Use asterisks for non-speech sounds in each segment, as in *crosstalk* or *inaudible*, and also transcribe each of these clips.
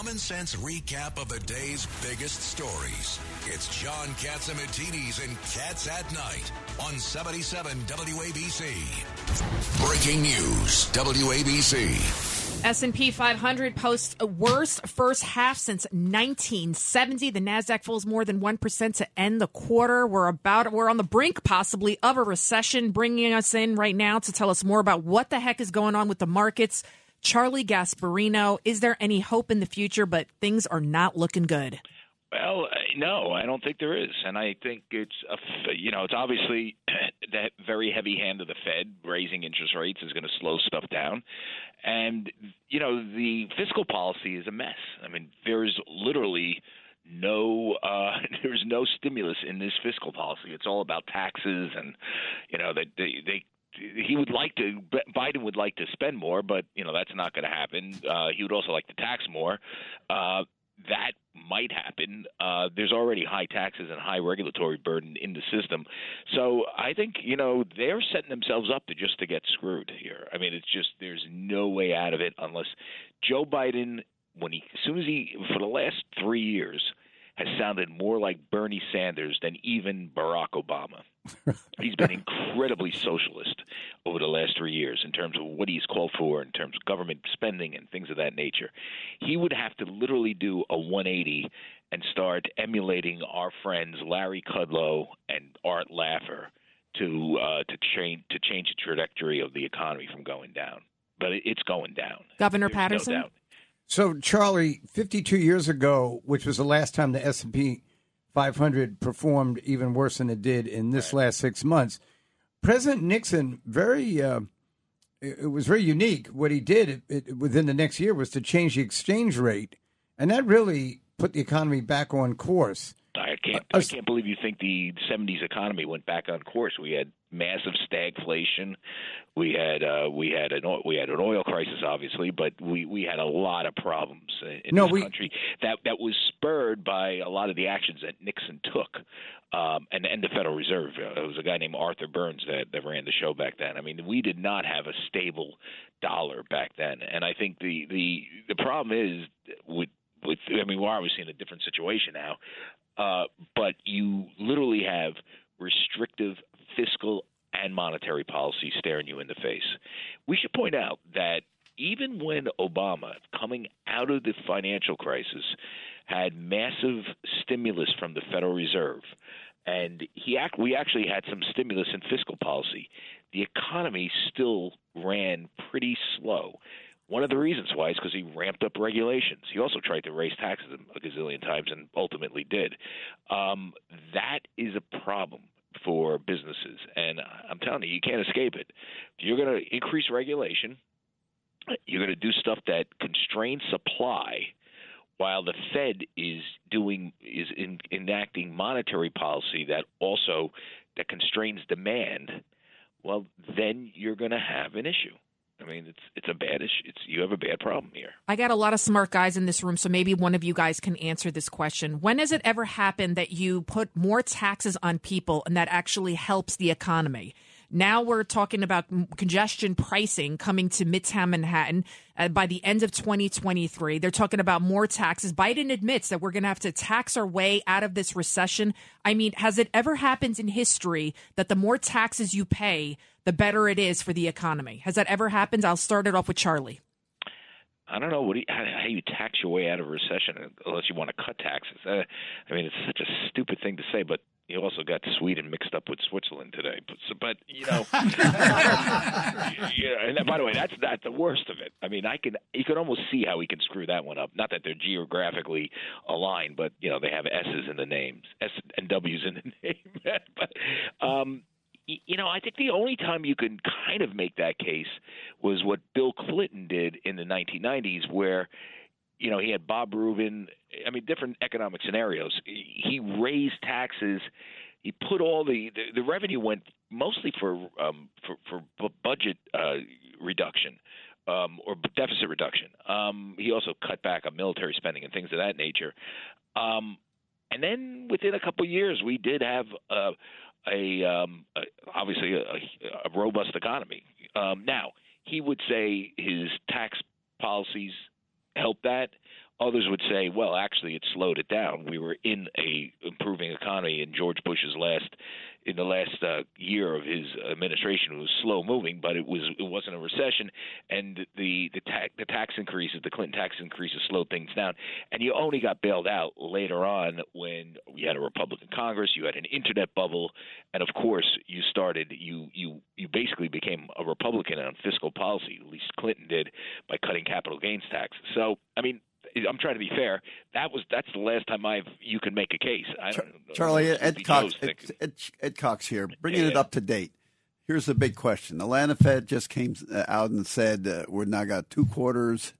common sense recap of the day's biggest stories. It's John Catsimatidis and Cats at Night on 77 WABC. Breaking news, WABC. S&P 500 posts a worst first half since 1970. The Nasdaq falls more than 1% to end the quarter. We're about we're on the brink possibly of a recession bringing us in right now to tell us more about what the heck is going on with the markets. Charlie Gasparino, is there any hope in the future but things are not looking good? Well, uh, no, I don't think there is, and I think it's a, you know it's obviously *clears throat* that very heavy hand of the Fed raising interest rates is going to slow stuff down, and you know the fiscal policy is a mess. I mean, there's literally no uh *laughs* there's no stimulus in this fiscal policy. It's all about taxes and you know that they, they he would like to Biden would like to spend more, but you know that's not going to happen. Uh, he would also like to tax more. Uh, that might happen. Uh, there's already high taxes and high regulatory burden in the system, so I think you know they're setting themselves up to just to get screwed here. I mean, it's just there's no way out of it unless Joe Biden, when he as soon as he for the last three years has sounded more like Bernie Sanders than even Barack Obama. *laughs* he's been incredibly socialist over the last three years in terms of what he's called for in terms of government spending and things of that nature. He would have to literally do a 180 and start emulating our friends Larry Kudlow and Art Laffer to uh, to change to change the trajectory of the economy from going down. But it's going down. Governor There's Paterson. No so, Charlie, 52 years ago, which was the last time the S&P 500 performed even worse than it did in this right. last six months, President Nixon very uh, it was very unique. What he did it, it, within the next year was to change the exchange rate, and that really put the economy back on course. I can't. I can't believe you think the '70s economy went back on course. We had massive stagflation. We had uh, we had an we had an oil crisis, obviously, but we we had a lot of problems in no, this we, country that that was spurred by a lot of the actions that Nixon took. Um, and and the Federal Reserve. Uh, it was a guy named Arthur Burns that, that ran the show back then. I mean, we did not have a stable dollar back then, and I think the the the problem is with with I mean, we're obviously in a different situation now. Uh, but you literally have restrictive fiscal and monetary policy staring you in the face. We should point out that even when Obama, coming out of the financial crisis, had massive stimulus from the Federal Reserve, and he act, we actually had some stimulus in fiscal policy, the economy still ran pretty slow. One of the reasons why is because he ramped up regulations. He also tried to raise taxes a gazillion times and ultimately did. Um, that is a problem for businesses, and I'm telling you, you can't escape it. If You're going to increase regulation. You're going to do stuff that constrains supply, while the Fed is doing is in, enacting monetary policy that also that constrains demand. Well, then you're going to have an issue. I mean, it's it's a bad issue. It's you have a bad problem here. I got a lot of smart guys in this room, so maybe one of you guys can answer this question. When has it ever happened that you put more taxes on people and that actually helps the economy? Now we're talking about congestion pricing coming to Midtown Manhattan uh, by the end of 2023. They're talking about more taxes. Biden admits that we're going to have to tax our way out of this recession. I mean, has it ever happened in history that the more taxes you pay, the better it is for the economy? Has that ever happened? I'll start it off with Charlie. I don't know what do you, how, how you tax your way out of a recession unless you want to cut taxes. Uh, I mean, it's such a stupid thing to say, but you also got Sweden mixed up with Switzerland today. But, but you know, *laughs* *laughs* yeah. And by the way, that's not the worst of it. I mean, I can you can almost see how he can screw that one up. Not that they're geographically aligned, but you know they have S's in the names, S and W's in the *laughs* name. but um, you know, I think the only time you can kind of make that case was what Bill Clinton did in the 1990s, where you know, he had Bob Rubin. I mean, different economic scenarios. He raised taxes. He put all the the, the revenue went mostly for um, for, for budget uh, reduction um, or deficit reduction. Um, he also cut back on military spending and things of that nature. Um, and then within a couple of years, we did have uh, a, um, a obviously a, a robust economy. Um, now he would say his tax policies help that. Others would say, well, actually, it slowed it down. We were in a improving economy in George Bush's last in the last uh, year of his administration. It was slow moving, but it was it wasn't a recession, and the the tax the tax increases, the Clinton tax increases, slowed things down. And you only got bailed out later on when you had a Republican Congress, you had an internet bubble, and of course you started you you you basically became a Republican on fiscal policy. At least Clinton did by cutting capital gains tax. So I mean I'm trying to be fair. That was that's the last time I've you can make a case. Charlie Ed Cox, Ed, Ed, Ed, Cox here, bringing yeah, it up to date. Here's the big question: The Atlanta Fed just came uh, out and said uh, we're now got two quarters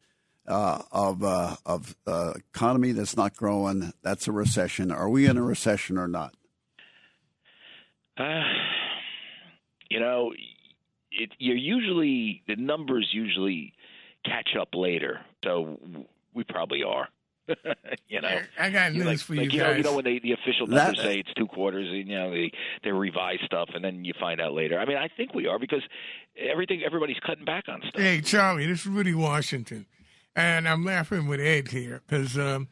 uh, of uh, of uh, economy that's not growing. That's a recession. Are we in a recession or not? Uh, you know, it, you're usually the numbers usually catch up later. So we probably are. *laughs* you know, I got news like, for like, you, you guys. Know, you know when they, the official numbers that, say it's two quarters, you know they they revise stuff, and then you find out later. I mean, I think we are because everything everybody's cutting back on stuff. Hey, Charlie, this is Rudy Washington, and I'm laughing with Ed here because um,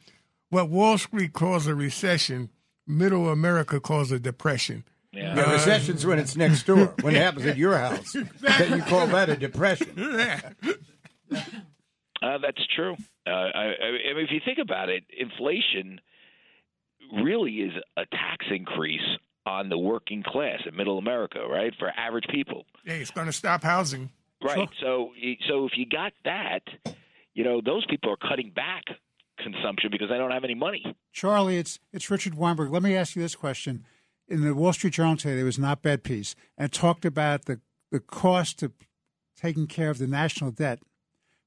what Wall Street calls a recession, Middle America calls a depression. Yeah. yeah, recession's when it's next door. When it happens at your house, then you call that a depression. *laughs* Uh, that's true. Uh, I, I mean, if you think about it, inflation really is a tax increase on the working class in middle America, right? For average people. Yeah, it's going to stop housing. Right. Sure. So, so if you got that, you know, those people are cutting back consumption because they don't have any money. Charlie, it's it's Richard Weinberg. Let me ask you this question: In the Wall Street Journal today, there was an op-ed piece and talked about the the cost of taking care of the national debt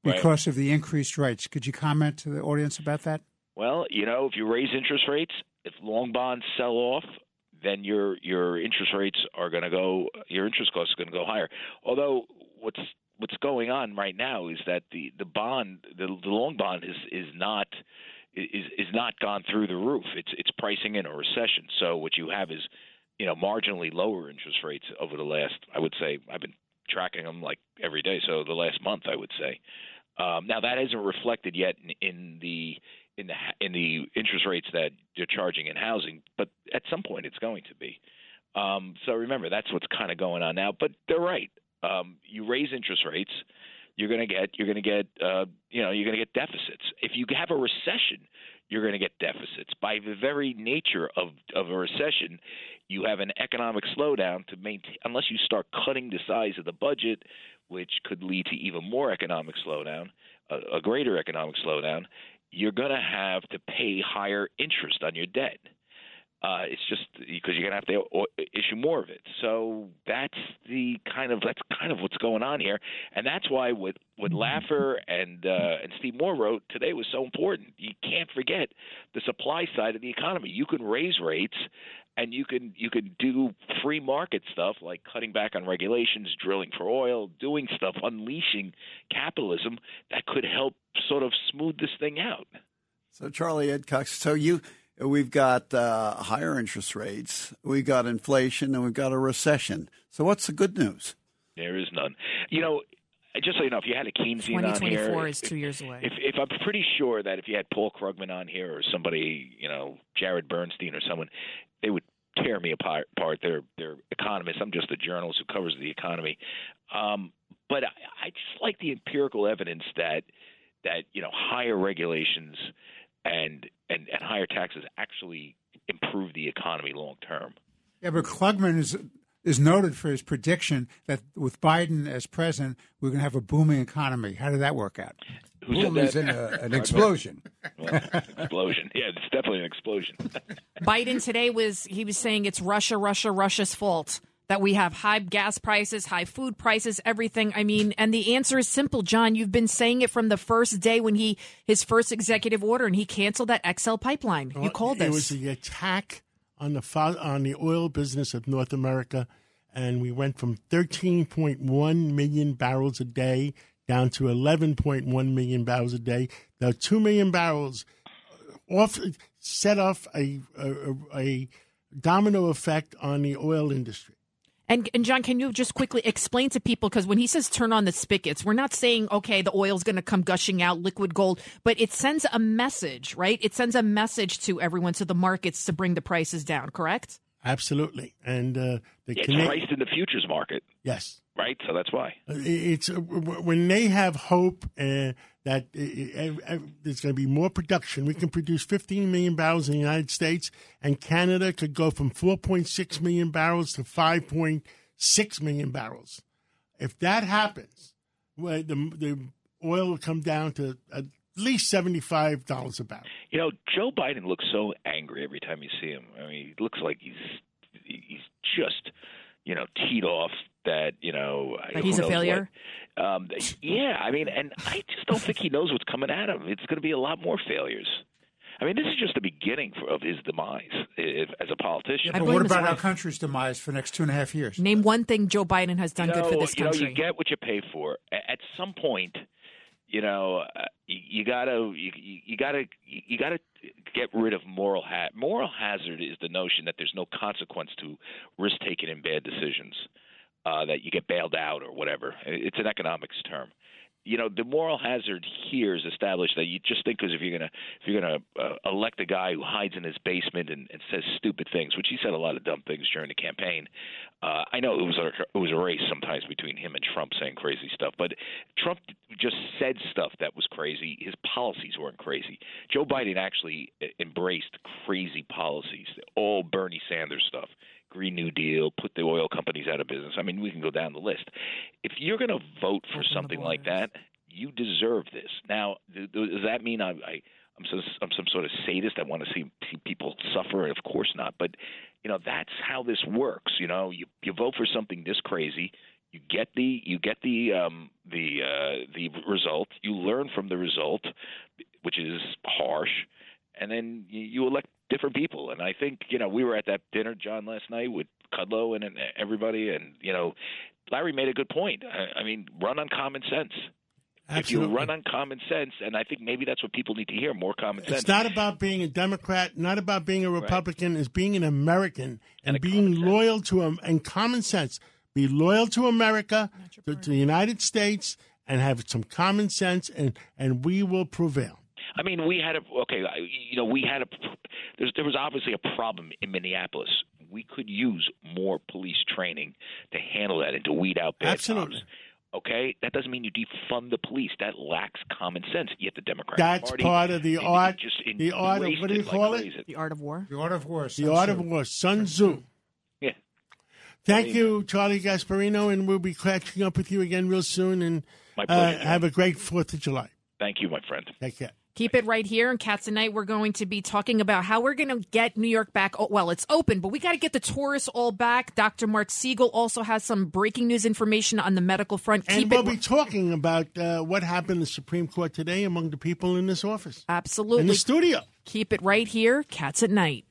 because right. of the increased rates. Could you comment to the audience about that? Well, you know, if you raise interest rates, if long bonds sell off, then your your interest rates are going to go, your interest costs are going to go higher. Although what's what's going on right now is that the the bond, the, the long bond is is not is is not gone through the roof. It's it's pricing in a recession. So what you have is, you know, marginally lower interest rates over the last. I would say I've been tracking them like every day. So the last month, I would say. Um, now that isn't reflected yet in, in the in the in the interest rates that they're charging in housing, but at some point it's going to be. Um, so remember, that's what's kind of going on now. But they're right. Um, you raise interest rates, you're going to get you're going to get uh, you know you're going to get deficits. If you have a recession, you're going to get deficits. By the very nature of of a recession, you have an economic slowdown to maintain unless you start cutting the size of the budget which could lead to even more economic slowdown, a, a greater economic slowdown, you're going to have to pay higher interest on your debt. Uh, it's just because you're going to have to issue more of it. So that's the kind of that's kind of what's going on here, and that's why what what Laffer and uh, and Steve Moore wrote today was so important. You can't forget the supply side of the economy. You can raise rates and you can you can do free market stuff like cutting back on regulations, drilling for oil, doing stuff, unleashing capitalism that could help sort of smooth this thing out. So Charlie Ed Cox, so you we've got uh, higher interest rates, we've got inflation, and we've got a recession. So what's the good news? There is none. You know, just so you know, if you had a Keynesian on here, 2024 is two years away. If, if I'm pretty sure that if you had Paul Krugman on here or somebody, you know, Jared Bernstein or someone, they would tear me apart. They're they're economists. I'm just a journalist who covers the economy. Um, but I, I just like the empirical evidence that that you know higher regulations and and, and higher taxes actually improve the economy long term. Yeah, but Krugman is is noted for his prediction that with Biden as president, we're going to have a booming economy. How did that work out? Who Boom is in a, an *laughs* explosion. well, explosion. Yeah, it's definitely an explosion. Biden today was he was saying it's Russia, Russia, Russia's fault that we have high gas prices, high food prices, everything. I mean, and the answer is simple, John. You've been saying it from the first day when he his first executive order and he canceled that XL pipeline. You called it. It was the attack on the on the oil business of North America, and we went from 13.1 million barrels a day down to 11.1 million barrels a day. Now, two million barrels uh, off set off a, a, a domino effect on the oil industry. And, and John, can you just quickly explain to people because when he says turn on the spigots, we're not saying okay the oil's going to come gushing out, liquid gold, but it sends a message, right? It sends a message to everyone, to the markets, to bring the prices down. Correct? Absolutely, and uh, the yeah, it's priced in the futures market. Yes, right. So that's why uh, it's uh, when they have hope uh, that uh, uh, there's going to be more production. We can produce 15 million barrels in the United States, and Canada could go from 4.6 million barrels to 5.6 million barrels. If that happens, well, the the oil will come down to at least seventy-five dollars a barrel. You know, Joe Biden looks so angry every time you see him. I mean, he looks like he's he's just you know teed off that you know that he's a failure. What. Um, yeah, I mean, and I just don't think he knows what's coming at him. It's going to be a lot more failures. I mean, this is just the beginning for, of his demise if, as a politician. Yeah, but what about our country's demise for the next two and a half years? Name one thing Joe Biden has done you know, good for this country. You know, you get what you pay for. At some point, you know, uh, you, gotta you, you gotta you gotta get rid of moral ha- moral hazard is the notion that there's no consequence to risk taking in bad decisions, uh, that you get bailed out or whatever. It's an economics term you know the moral hazard here is established that you just think because if you're gonna if you're gonna uh, elect a guy who hides in his basement and, and says stupid things, which he said a lot of dumb things during the campaign. Uh, I know it was a it was a race sometimes between him and Trump saying crazy stuff, but Trump just said stuff that was crazy. His policies weren't crazy. Joe Biden actually embraced crazy policies, all Bernie Sanders stuff. Green New Deal, put the oil companies out of business. I mean, we can go down the list. If you're going to vote for Open something like that, you deserve this. Now, does that mean I, I I'm some, I'm some sort of sadist. I want to see, see people suffer. Of course not. But you know that's how this works. You know, you you vote for something this crazy. You get the you get the um, the uh, the result. You learn from the result, which is harsh, and then you, you elect different people. And I think you know we were at that dinner, John, last night with Kudlow and, and everybody, and you know Larry made a good point. I, I mean, run on common sense. Absolutely. If you run on common sense, and I think maybe that's what people need to hear more common sense. It's not about being a Democrat, not about being a Republican. Right. It's being an American and, and being loyal to them and common sense. Be loyal to America, to, to the United States, and have some common sense, and, and we will prevail. I mean, we had a okay. You know, we had a there was obviously a problem in Minneapolis. We could use more police training to handle that and to weed out bad Absolutely. Cops. Okay, that doesn't mean you defund the police. That lacks common sense. Yet the Democratic That's Party part of the art. Just the art of what do you call like it? The art of war. The art of war. Sun the art of war. Sun Tzu. Yeah. Thank you, Charlie Gasparino, and we'll be catching up with you again real soon. And uh, have a great Fourth of July. Thank you, my friend. Take care. Keep it right here. And Cats at Night, we're going to be talking about how we're going to get New York back. Oh, well, it's open, but we got to get the tourists all back. Dr. Mark Siegel also has some breaking news information on the medical front. And Keep we'll it... be talking about uh, what happened in the Supreme Court today among the people in this office. Absolutely. In the studio. Keep it right here. Cats at Night.